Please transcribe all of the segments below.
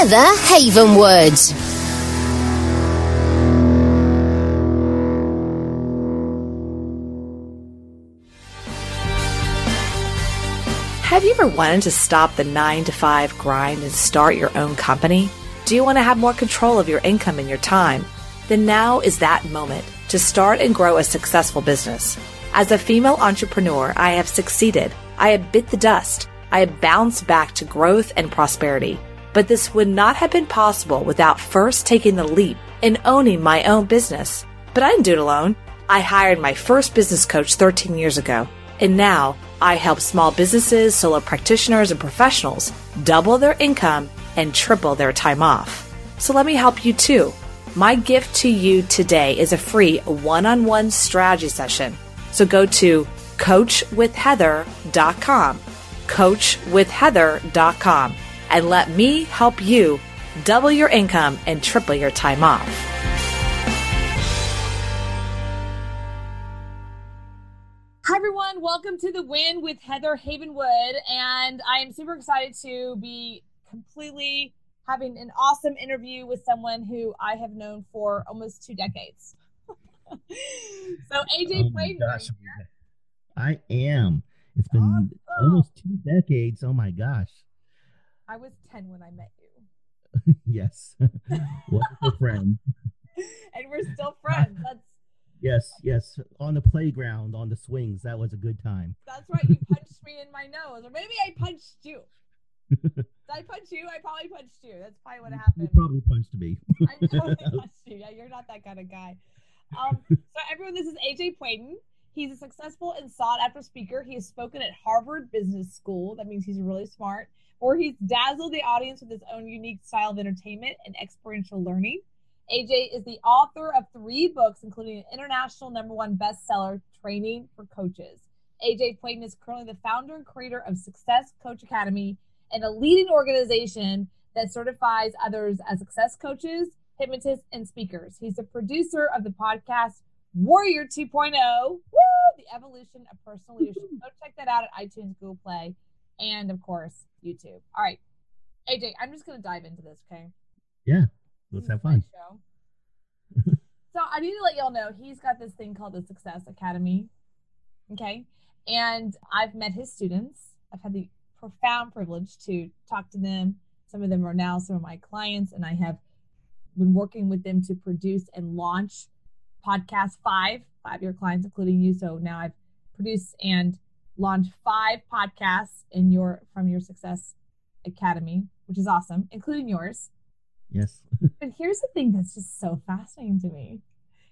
Heather Havenwood. Have you ever wanted to stop the nine to five grind and start your own company? Do you want to have more control of your income and your time? Then now is that moment to start and grow a successful business. As a female entrepreneur, I have succeeded. I have bit the dust. I have bounced back to growth and prosperity. But this would not have been possible without first taking the leap and owning my own business. But I didn't do it alone. I hired my first business coach 13 years ago. And now I help small businesses, solo practitioners, and professionals double their income and triple their time off. So let me help you too. My gift to you today is a free one on one strategy session. So go to coachwithheather.com, coachwithheather.com and let me help you double your income and triple your time off. Hi, everyone. Welcome to The Win with Heather Havenwood. And I am super excited to be completely having an awesome interview with someone who I have known for almost two decades. so, AJ oh I am. It's been awesome. almost two decades. Oh my gosh. I was 10 when I met you. yes. Wonderful friend. And we're still friends. That's Yes, yes. On the playground, on the swings, that was a good time. That's right. You punched me in my nose. Or maybe I punched you. Did I punch you? I probably punched you. That's probably what happened. You probably punched me. I totally punched you. Yeah, you're not that kind of guy. Um, so everyone, this is AJ Puedan. He's a successful and sought after speaker. He has spoken at Harvard Business School. That means he's really smart or he's dazzled the audience with his own unique style of entertainment and experiential learning. AJ is the author of three books, including an international number one bestseller, Training for Coaches. AJ Puedan is currently the founder and creator of Success Coach Academy and a leading organization that certifies others as success coaches, hypnotists, and speakers. He's the producer of the podcast Warrior 2.0, Woo! the evolution of personal leadership. Go check that out at iTunes, Google Play, and of course, YouTube. All right. AJ, I'm just going to dive into this, okay? Yeah. Let's have fun. so I need to let y'all know he's got this thing called the Success Academy. Okay. And I've met his students. I've had the profound privilege to talk to them. Some of them are now some of my clients, and I have been working with them to produce and launch podcast five, five year clients, including you. So now I've produced and launch five podcasts in your from your success academy, which is awesome, including yours. Yes. but here's the thing that's just so fascinating to me.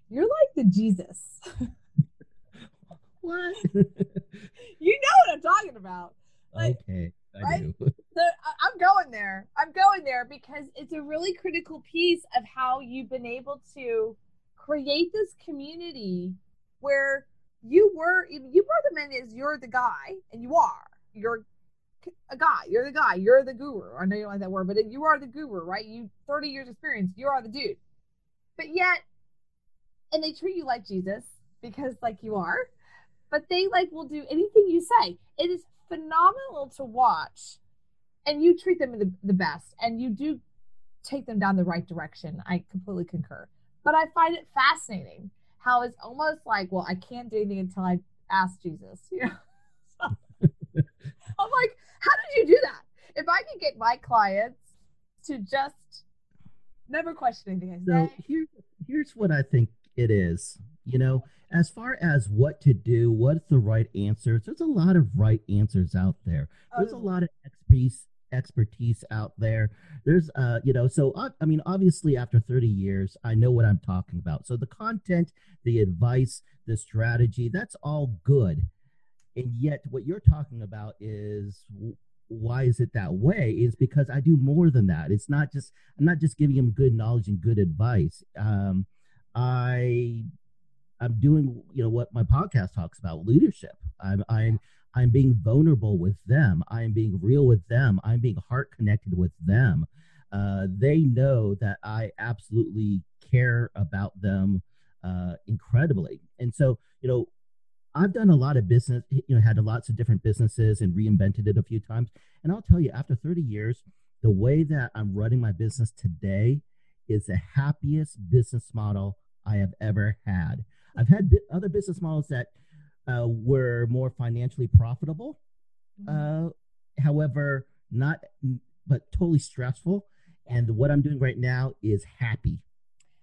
You're like the Jesus. what? you know what I'm talking about. Like, okay. I right? do. so I'm going there. I'm going there because it's a really critical piece of how you've been able to create this community where you were you were the man is you're the guy and you are you're a guy you're the guy you're the guru. I know you don't like that word but you are the guru right? You 30 years experience you are the dude. But yet and they treat you like jesus because like you are but they like will do anything you say. It is phenomenal to watch and you treat them the, the best and you do take them down the right direction. I completely concur but i find it fascinating how it's almost like, well, I can't do anything until I ask Jesus. You know? I'm like, how did you do that? If I can get my clients to just never question anything I say. So here, here's what I think it is. You know, as far as what to do, what's the right answers, there's a lot of right answers out there. Oh, there's a Oh. lot of expertise expertise out there. There's uh, you know, so I, I mean, obviously after 30 years, I know what I'm talking about. So the content, the advice, the strategy, that's all good. And yet what you're talking about is why is it that way is because I do more than that. It's not just I'm not just giving them good knowledge and good advice. Um, I I'm doing you know what my podcast talks about leadership. I'm I'm I'm being vulnerable with them. I'm being real with them. I'm being heart connected with them. Uh, they know that I absolutely care about them uh, incredibly. And so you know I've done a lot of business. You know had lots of different businesses and reinvented it a few times. And I'll tell you, after 30 years, the way that I'm running my business today is the happiest business model I have ever had. I've had other business models that uh, were more financially profitable, uh, however, not but totally stressful. And what I'm doing right now is happy.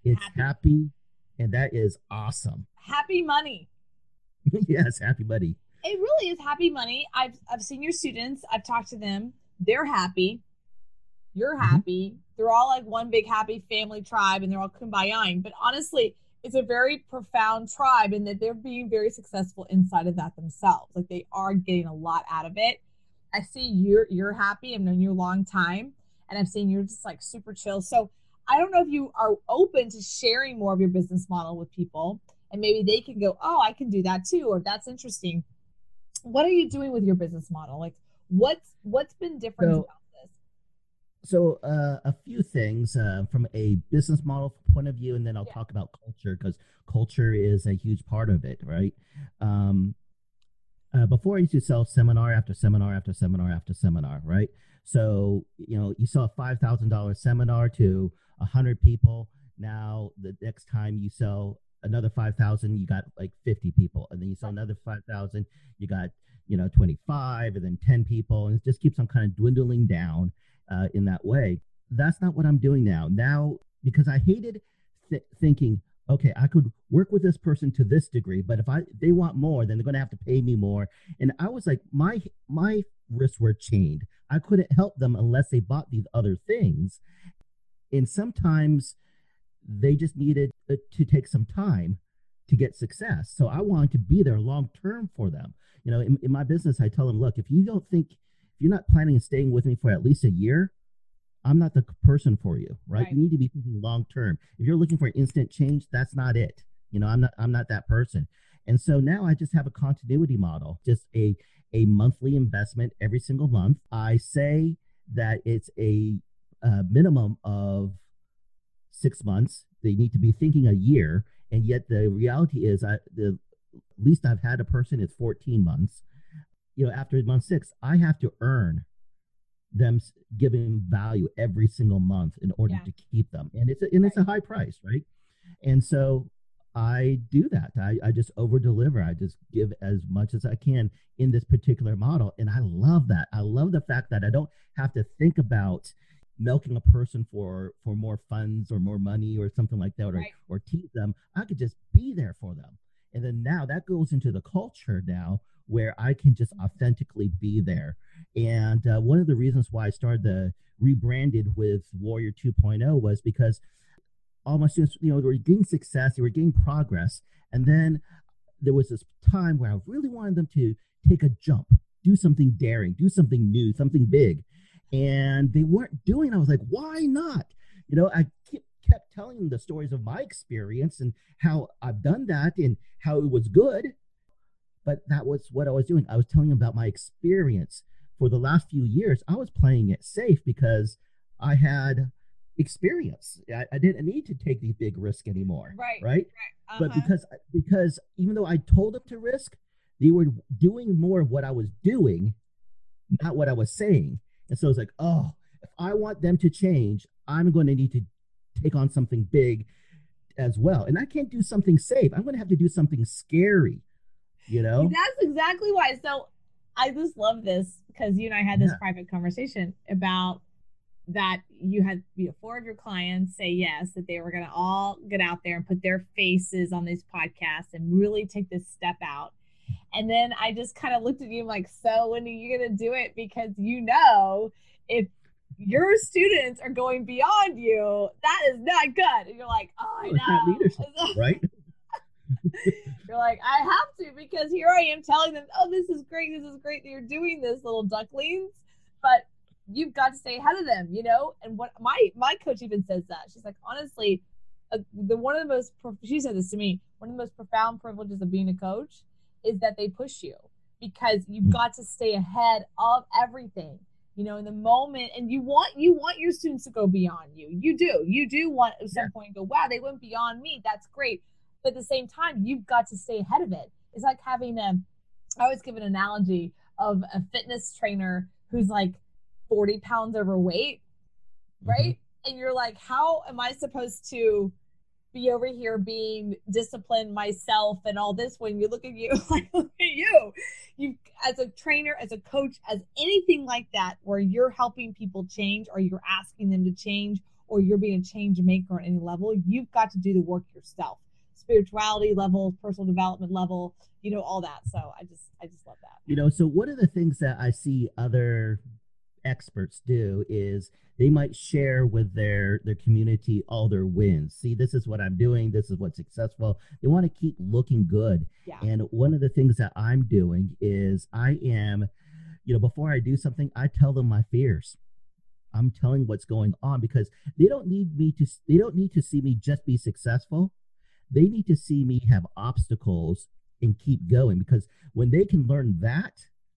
It's Happy. happy, and that is awesome. Happy money. yes, happy money. It really is happy money. I've I've seen your students. I've talked to them. They're happy. You're happy. They're all like one big happy family tribe, and they're all kumbayaing. But honestly, it's a very profound tribe, in that they're being very successful inside of that themselves. Like they are getting a lot out of it. I see you're you're happy. I've known you a long time, and I've seen you're just like super chill. So I don't know if you are open to sharing more of your business model with people, and maybe they can go, "Oh, I can do that too," or "That's interesting." What are you doing with your business model? Like, what's what's been different So- about? So, uh, a few things uh, from a business model point of view, and then I'll Yeah. talk about culture because culture is a huge part of it, right? Um, uh, before I used to sell seminar after seminar after seminar after seminar, right? So, you know, you sell a five thousand dollars seminar to a hundred people. Now, the next time you sell another five thousand, you got like fifty people, and then you sell another five thousand, you got you know twenty five, and then ten people, and it just keeps on kind of dwindling down uh, in that way. That's not what I'm doing now. Now, because I hated th- thinking, okay, I could work with this person to this degree, but if I they want more, then they're going to have to pay me more. And I was like, my my wrists were chained. I couldn't help them unless they bought these other things. And sometimes they just needed uh, to take some time to get success. So I wanted to be there long term for them. You know, in, in my business, I tell them, look, if you don't think, if you're not planning on staying with me for at least a year, I'm not the person for you, right? Right. You need to be thinking long term. If you're looking for instant change, that's not it. You know, I'm not I'm not that person. And so now I just have a continuity model, just a a monthly investment every single month. I say that it's a, uh minimum of six months. They need to be thinking a year, and yet the reality is, I the least I've had a person is 14 months. You know, after month six, I have to earn them giving value every single month in order Yeah. to keep them, and it's a, and it's a high price, right? And so I do that. I, I just over deliver. I just give as much as I can in this particular model. And I love that. I love the fact that I don't have to think about milking a person for for more funds or more money or something like that or, Right. or tease them. I could just be there for them. And then now that goes into the culture now where I can just authentically be there. And uh, one of the reasons why I started the rebranded with Warrior 2.0 was because all my students, you know, they were getting success, they were getting progress. And then there was this time where I really wanted them to take a jump, do something daring, do something new, something big. And they weren't doing. it. I was like, why not? You know, I ke- kept telling them the stories of my experience and how I've done that and how it was good. But that was what I was doing. I was telling them about my experience. For the last few years, I was playing it safe because I had experience. I, I didn't need to take the big risk anymore. Right, Right. Uh-huh. But because because even though I told them to risk, they were doing more of what I was doing, not what I was saying. And so it's like, oh, if I want them to change, I'm going to need to take on something big as well. And I can't do something safe. I'm going to have to do something scary. You know? That's exactly why. So I just love this because you and I had this Yeah. private conversation about that you had you know, four of your clients say yes, that they were going to all get out there and put their faces on these podcasts and really take this step out. And then I just kind of looked at you and like, so when are you going to do it? Because you know, if your students are going beyond you, that is not good. And you're like, oh, I know. leadership, right? you're like, I have to because here I am telling them, oh, this is great. This is great that you're doing this, little ducklings. But you've got to stay ahead of them, you know? And what my my coach even says that. She's like, honestly, uh, the one of the most she said this to me, one of the most profound privileges of being a coach is that they push you because you've hmm. got to stay ahead of everything you know in the moment and you want you want your students to go beyond you you do you do want at some yeah. point go wow they went beyond me that's great but at the same time you've got to stay ahead of it it's like having a i always give an analogy of a fitness trainer who's like 40 pounds overweight mm-hmm. right mm-hmm. and you're like how am i supposed to be over here being disciplined myself and all this when you look at you like look at you you as a trainer as a coach as anything like that where you're helping people change or you're asking them to change or you're being a change maker on any level you've got to do the work yourself spirituality level personal development level you know all that. So i just i just love that. You know so one of the things that i see other experts do is they might share with their their community all their wins. See this is what i'm doing. This is what's successful. They want to keep looking good. Yeah. and one of the things that i'm doing is i am you know before i do something i tell them my fears. I'm telling what's going on because they don't need me to they don't need to see me just be successful they need to see me have obstacles and keep going because when they can learn that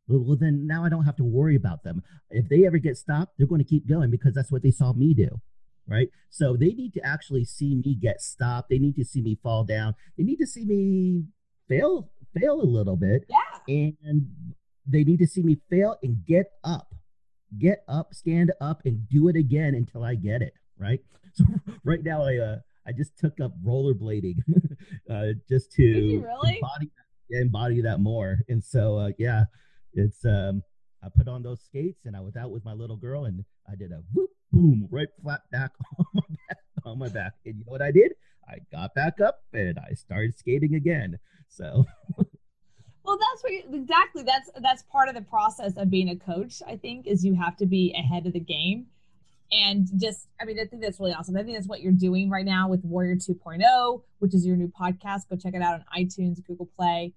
well, then now I don't have to worry about them. If they ever get stopped, they're going to keep going because that's what they saw me do. Right. So they need to actually see me get stopped. They need to see me fall down. They need to see me fail, fail a little bit. Yeah. And they need to see me fail and get up, get up, stand up and do it again until I get it. Right. So right now I, uh, I just took up rollerblading uh, just to really? embody, embody that more. And so, uh, yeah, it's um I put on those skates and I was out with my little girl and I did a whoop boom right flat back on my back, on my back. And you know what I did? I got back up and I started skating again. So Well, that's what you, exactly that's that's part of the process of being a coach, I think, is you have to be ahead of the game. And just I mean, I think that's really awesome. I think that's what you're doing right now with Warrior 2.0, which is your new podcast. Go check it out on iTunes, Google Play,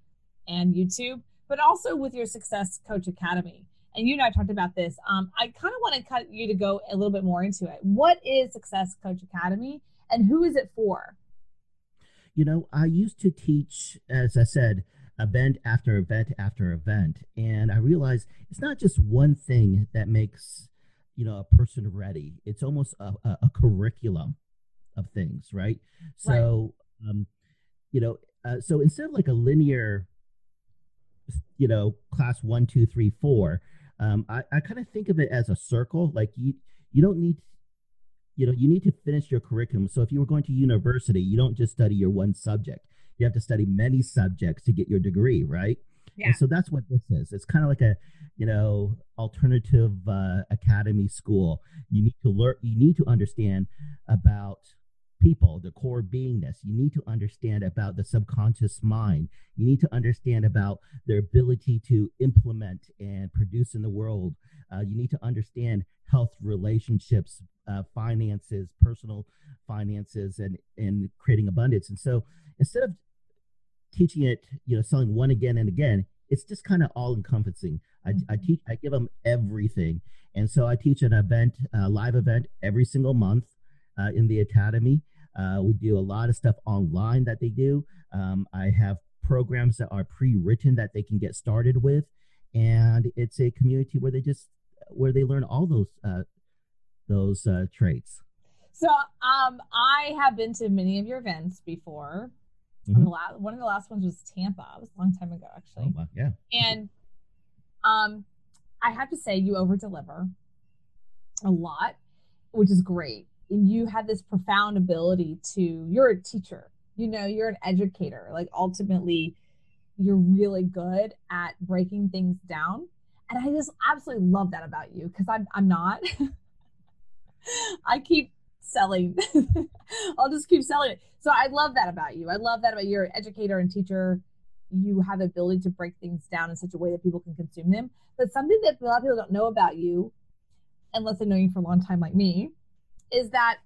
and YouTube but also with your Success Coach Academy. And you and I talked about this. Um, I kind of want to cut you to go a little bit more into it. What is Success Coach Academy and who is it for? You know, I used to teach, as I said, event after event after event. And I realized it's not just one thing that makes, you know, a person ready. It's almost a, a, a curriculum of things, right? So, right. Um, you know, uh, so instead of like a linear you know, class one, two, three, four. Um, I, I kind of think of it as a circle. Like you, you don't need, you know, you need to finish your curriculum. So if you were going to university, you don't just study your one subject. You have to study many subjects to get your degree, right? Yeah. And so that's what this is. It's kind of like a, you know, alternative uh, academy school. You need to learn. You need to understand about people, the core beingness. You need to understand about the subconscious mind. You need to understand about their ability to implement and produce in the world. Uh, you need to understand health, relationships, uh, finances, personal finances, and and creating abundance. And so instead of teaching it, you know, selling one again and again, it's just kind of all encompassing. I, I mm-hmm. teach, I give them everything. And so I teach an event, a live event every single month uh, in the academy. Uh, we do a lot of stuff online that they do. Um, I have programs that are pre-written that they can get started with, and it's a community where they just where they learn all those uh, those uh, traits. So, um, I have been to many of your events before. Mm-hmm. Last, one of the last ones was Tampa. It was a long time ago, actually. Oh, yeah. And um, I have to say, you over deliver a lot, which is great and you have this profound ability to you're a teacher you know you're an educator like ultimately you're really good at breaking things down and i just absolutely love that about you because i'm i'm not I keep selling. I'll just keep selling it. So I love that about you. I love that about you. you're an educator and teacher. You have the ability to break things down in such a way that people can consume them. But something that a lot of people don't know about you, unless they know you for a long time like me, is that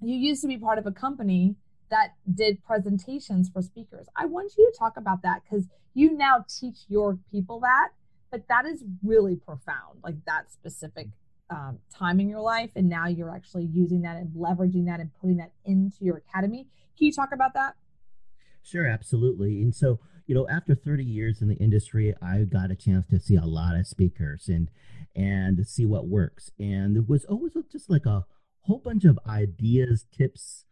you used to be part of a company that did presentations for speakers. I want you to talk about that because you now teach your people that, but that is really profound, like that specific um, time in your life. And now you're actually using that and leveraging that and putting that into your academy. Can you talk about that? Sure, absolutely. And so, you know, after 30 years in the industry, I got a chance to see a lot of speakers and and see what works. And it was always just like a whole bunch of ideas, tips,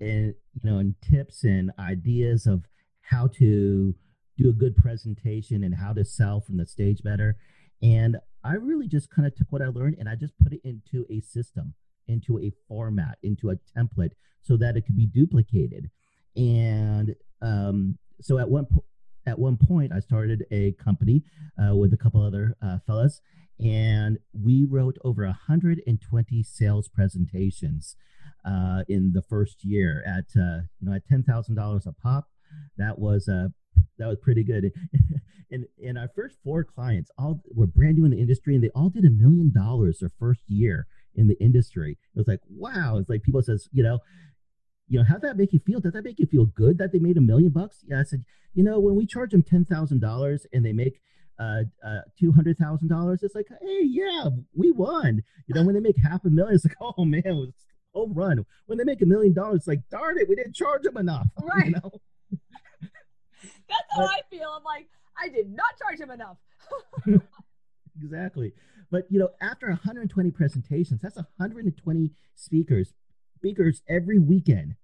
and you know, and tips and ideas of how to do a good presentation and how to sell from the stage better. And I really just kind of took what I learned and I just put it into a system, into a format, into a template so that it could be duplicated. And um, so at one po- at one point, I started a company uh, with a couple other uh, fellas, and we wrote over 120 sales presentations uh, in the first year at uh, you know at ten thousand dollars a pop. That was uh, that was pretty good. and and our first four clients all were brand new in the industry, and they all did a million dollars their first year in the industry. It was like wow. It's like people says you know. You know, how that make you feel? Does that make you feel good that they made a million bucks? Yeah, I said, you know, when we charge them ten thousand dollars and they make uh, uh, two hundred thousand dollars, it's like, hey, yeah, we won. You know, when they make half a million, it's like, oh man, it was home run. When they make a million dollars, it's like, darn it, we didn't charge them enough. Right. You know? That's how but, I feel. I'm like, I did not charge him enough. exactly. But you know, after 120 presentations, that's 120 speakers, speakers every weekend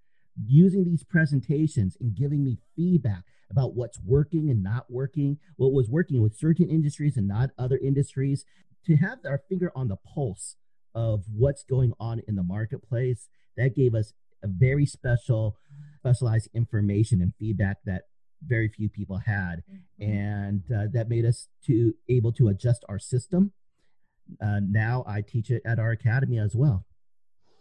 using these presentations and giving me feedback about what's working and not working, what was working with certain industries and not other industries, to have our finger on the pulse of what's going on in the marketplace. That gave us a very special, specialized information and feedback that very few people had, mm-hmm. and uh, that made us to able to adjust our system. Uh, now I teach it at our academy as well,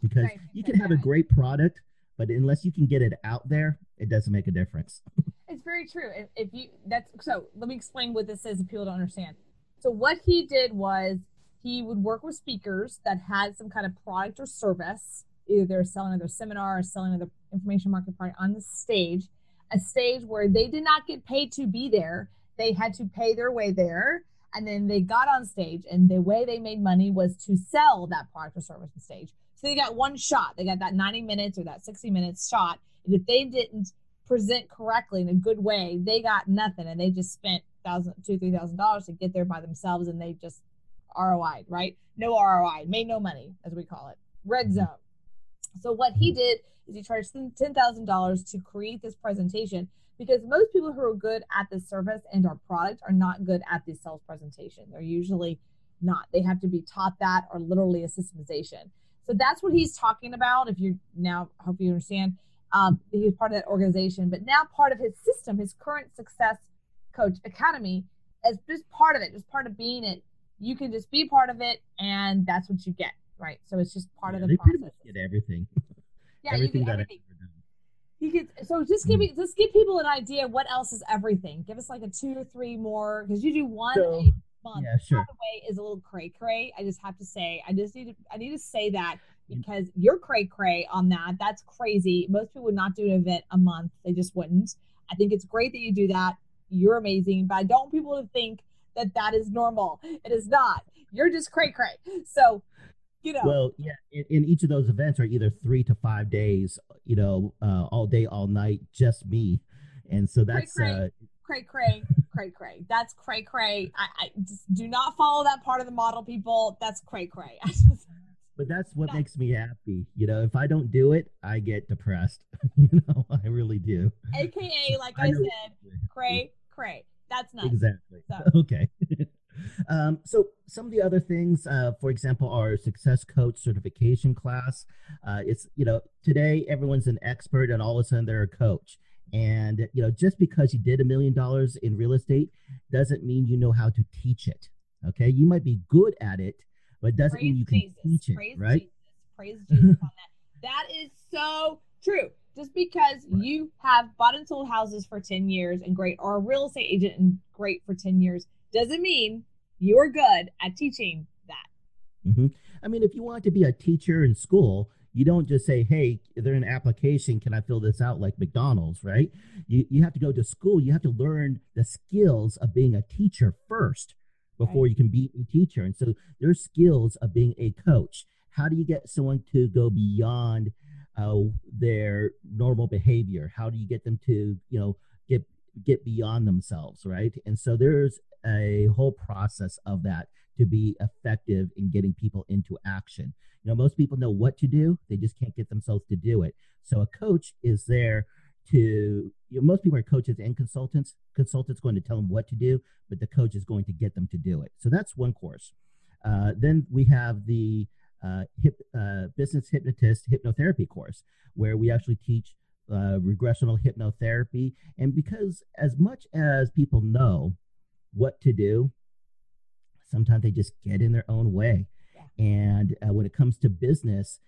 because right. you can have a great product, but unless you can get it out there, it doesn't make a difference. it's very true. If, if you that's so, let me explain what this is. If people don't understand, so what he did was he would work with speakers that had some kind of product or service. Either they're selling another seminar or selling another information marketing product on the stage, a stage where they did not get paid to be there. They had to pay their way there. And then they got on stage, and the way they made money was to sell that product or service on stage. So they got one shot. They got that 90 minutes or that 60 minutes shot. And if they didn't present correctly in a good way, they got nothing. And they just spent thousand, two, three thousand dollars to get there by themselves, and they just ROI, right? No ROI, made no money, as we call it. Red mm-hmm. zone. So what he did is he charged ten thousand dollars to create this presentation because most people who are good at the service and our product are not good at the sales presentation. They're usually not. They have to be taught that or literally a systemization. So that's what he's talking about. If you now hope you understand, um, he was part of that organization, but now part of his system, his current success coach academy, as just part of it, just part of being it you can just be part of it and that's what you get right so it's just part yeah, of the they process. get everything. Yeah everything you get everything. He gets so just give me mm. just give people an idea what else is everything. Give us like a two or three more because you do one so, a month. yeah, sure. by the way is a little cray cray i just have to say. I just need to i need to say that because you're cray cray on that. That's crazy. Most people would not do an event a month. They just wouldn't. I think it's great that you do that. You're amazing but i don't want people to think that that is normal. It is not. You're just cray cray. So, you know. Well, yeah. In, in, each of those events are either three to five days. You know, uh, all day, all night, just me. And so that's cray cray, uh, cray cray, cray cray. That's cray cray. I, I just do not follow that part of the model, people. That's cray cray. but that's what makes me happy. You know, if I don't do it, I get depressed. you know, I really do. AKA, like I, I said, cray cray. That's not exactly so. okay. Um, so some of the other things, uh, for example, our success coach certification class. Uh, it's you know today everyone's an expert, and all of a sudden they're a coach. And you know just because you did a million dollars in real estate doesn't mean you know how to teach it. Okay, you might be good at it, but it doesn't Praise mean you can Jesus. teach it, Praise right? Jesus. Praise Jesus on that. That is so true. Just because you have bought and sold houses for 10 years and great, or a real estate agent and great for 10 years, doesn't mean you're good at teaching that. Mm-hmm. I mean, if you want to be a teacher in school, you don't just say, "Hey, is there an application? Can I fill this out?" Like McDonald's, right? You you have to go to school. You have to learn the skills of being a teacher first before right. you can be a teacher. And so there's skills of being a coach. How do you get someone to go beyond uh, their normal behavior? How do you get them to, you know, get get beyond themselves, right? And so there's a whole process of that to be effective in getting people into action. You know, most people know what to do, they just can't get themselves to do it. So a coach is there to you know, most people are coaches and consultants. Consultants going to tell them what to do, but the coach is going to get them to do it. So that's one course. Uh, then we have the uh, hip, uh, business hypnotist hypnotherapy course, where we actually teach uh, regressional hypnotherapy. And because as much as people know what to do, sometimes they just get in their own way. And uh, when it comes to business,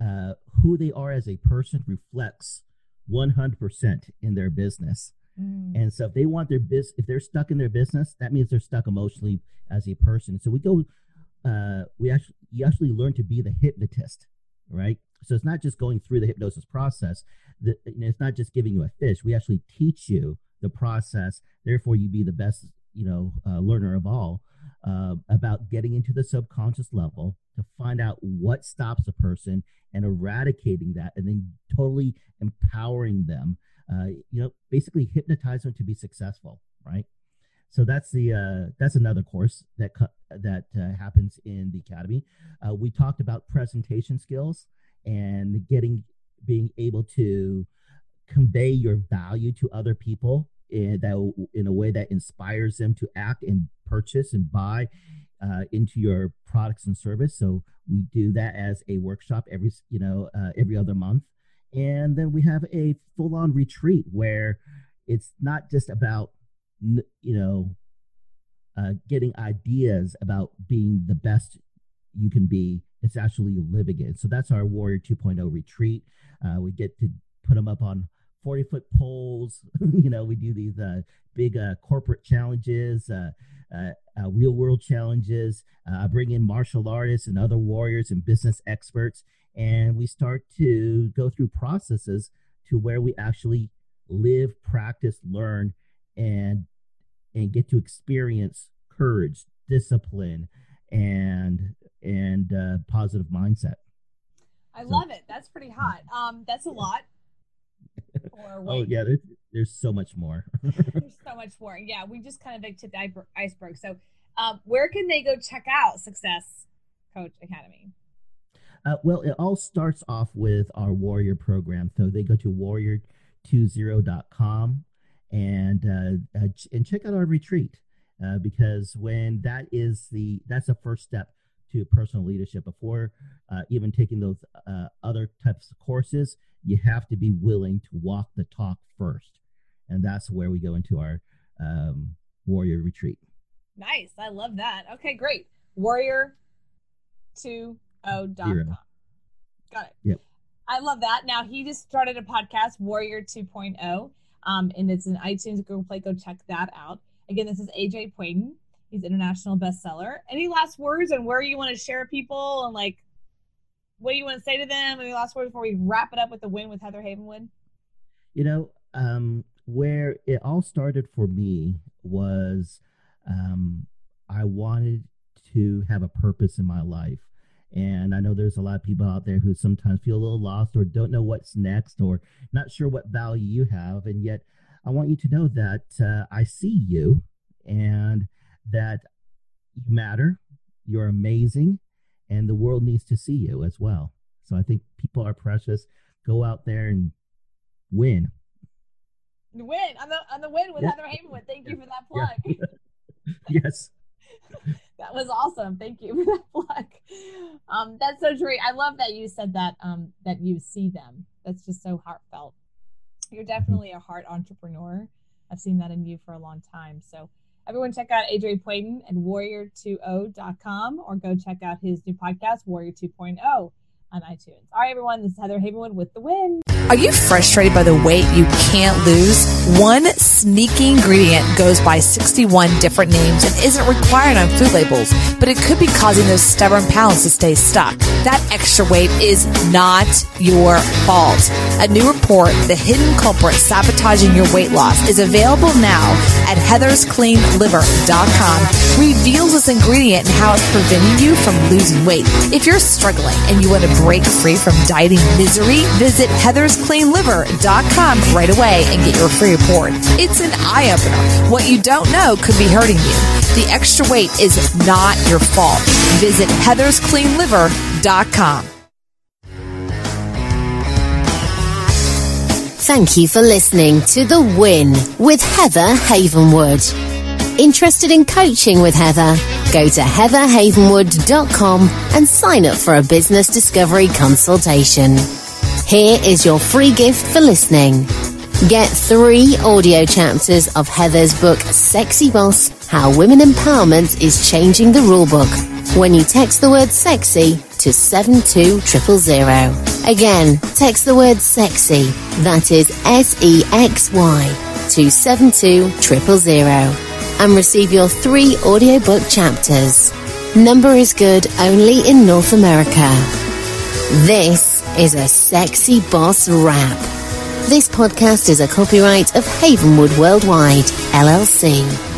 uh, who they are as a person reflects 100% in their business. Mm. And so if they want their business, if they're stuck in their business, that means they're stuck emotionally as a person. So we go, uh, we actually, you actually learn to be the hypnotist, right? So it's not just going through the hypnosis process. The, you know, it's not just giving you a fish. We actually teach you the process. Therefore, you be the best, you know, uh, learner of all uh, about getting into the subconscious level to find out what stops a person and eradicating that, and then totally empowering them. Uh, you know, basically hypnotize them to be successful, right? So that's the uh, that's another course that that uh, happens in the academy. Uh, we talked about presentation skills and getting being able to convey your value to other people in, that in a way that inspires them to act and purchase and buy uh, into your products and service. So we do that as a workshop every you know uh, every other month, and then we have a full on retreat where it's not just about you know uh, getting ideas about being the best you can be. It's actually living it. So that's our Warrior 2.0 retreat. Uh, we get to put them up on 40 foot poles. you know, we do these uh, big uh, corporate challenges, uh, uh, uh real world challenges. I uh, bring in martial artists and other warriors and business experts, and we start to go through processes to where we actually live, practice, learn, and and get to experience courage, discipline, and and uh, positive mindset. I so, love it. That's pretty hot. Um, that's a lot. oh yeah, there's there's so much more. there's so much more. Yeah, we just kind of like tipped the iceberg. So, um, where can they go check out Success Coach Academy? Uh, well, it all starts off with our Warrior program. So they go to warrior20.com and uh, uh, and check out our retreat uh, because when that is the that's the first step to personal leadership before uh, even taking those uh, other types of courses you have to be willing to walk the talk first. And that's where we go into our um, warrior retreat. Nice. I love that. Okay, great. Warrior20.com. Got it. Yep. I love that. Now, he just started a podcast, Warrior 2.0, um, and it's an iTunes, Google Play. Go check that out. Again, this is AJ Puedan. He's international bestseller. Any last words and where you want to share people and like what do you want to say to them? Any last words before we wrap it up with the win with Heather Havenwood? You know, um, where it all started for me was um, I wanted to have a purpose in my life. And I know there's a lot of people out there who sometimes feel a little lost or don't know what's next or not sure what value you have. And yet, I want you to know that uh, I see you and that you matter. You're amazing and the world needs to see you as well. So I think people are precious. Go out there and win. Win on the on the win with yeah. Heather Havenwood. Thank you for that plug. Yeah. yes. that was awesome. Thank you for that plug. Um, that's so true. I love that you said that um, that you see them. That's just so heartfelt. You're definitely a heart entrepreneur. I've seen that in you for a long time. So Everyone check out AJ Puedan and warrior20.com or go check out his new podcast, Warrior 2.0. on iTunes. All right, everyone, this is Heather Havenwood with the win. Are you frustrated by the weight you can't lose? One sneaky ingredient goes by 61 different names and isn't required on food labels, but it could be causing those stubborn pounds to stay stuck. That extra weight is not your fault. A new report, The Hidden Culprit Sabotaging Your Weight Loss, is available now at heatherscleanliver.com. Reveals this ingredient and how it's preventing you from losing weight. If you're struggling and you want to break free from dieting misery, visit heatherscleanliver.com right away and get your free report. It's an eye opener. What you don't know could be hurting you. The extra weight is not your fault. Visit heatherscleanliver.com. Thank you for listening to The Win with Heather Havenwood. Interested in coaching with Heather? Go to heatherhavenwood.com and sign up for a business discovery consultation. Here is your free gift for listening. Get three audio chapters of Heather's book, Sexy Boss How Women Empowerment is Changing the Rulebook when you text the word sexy to 72000. Again, text the word sexy, that is S-E-X-Y, to 72000 and receive your three audiobook chapters. Number is good only in North America. This is a sexy boss rap. This podcast is a copyright of Havenwood Worldwide, LLC.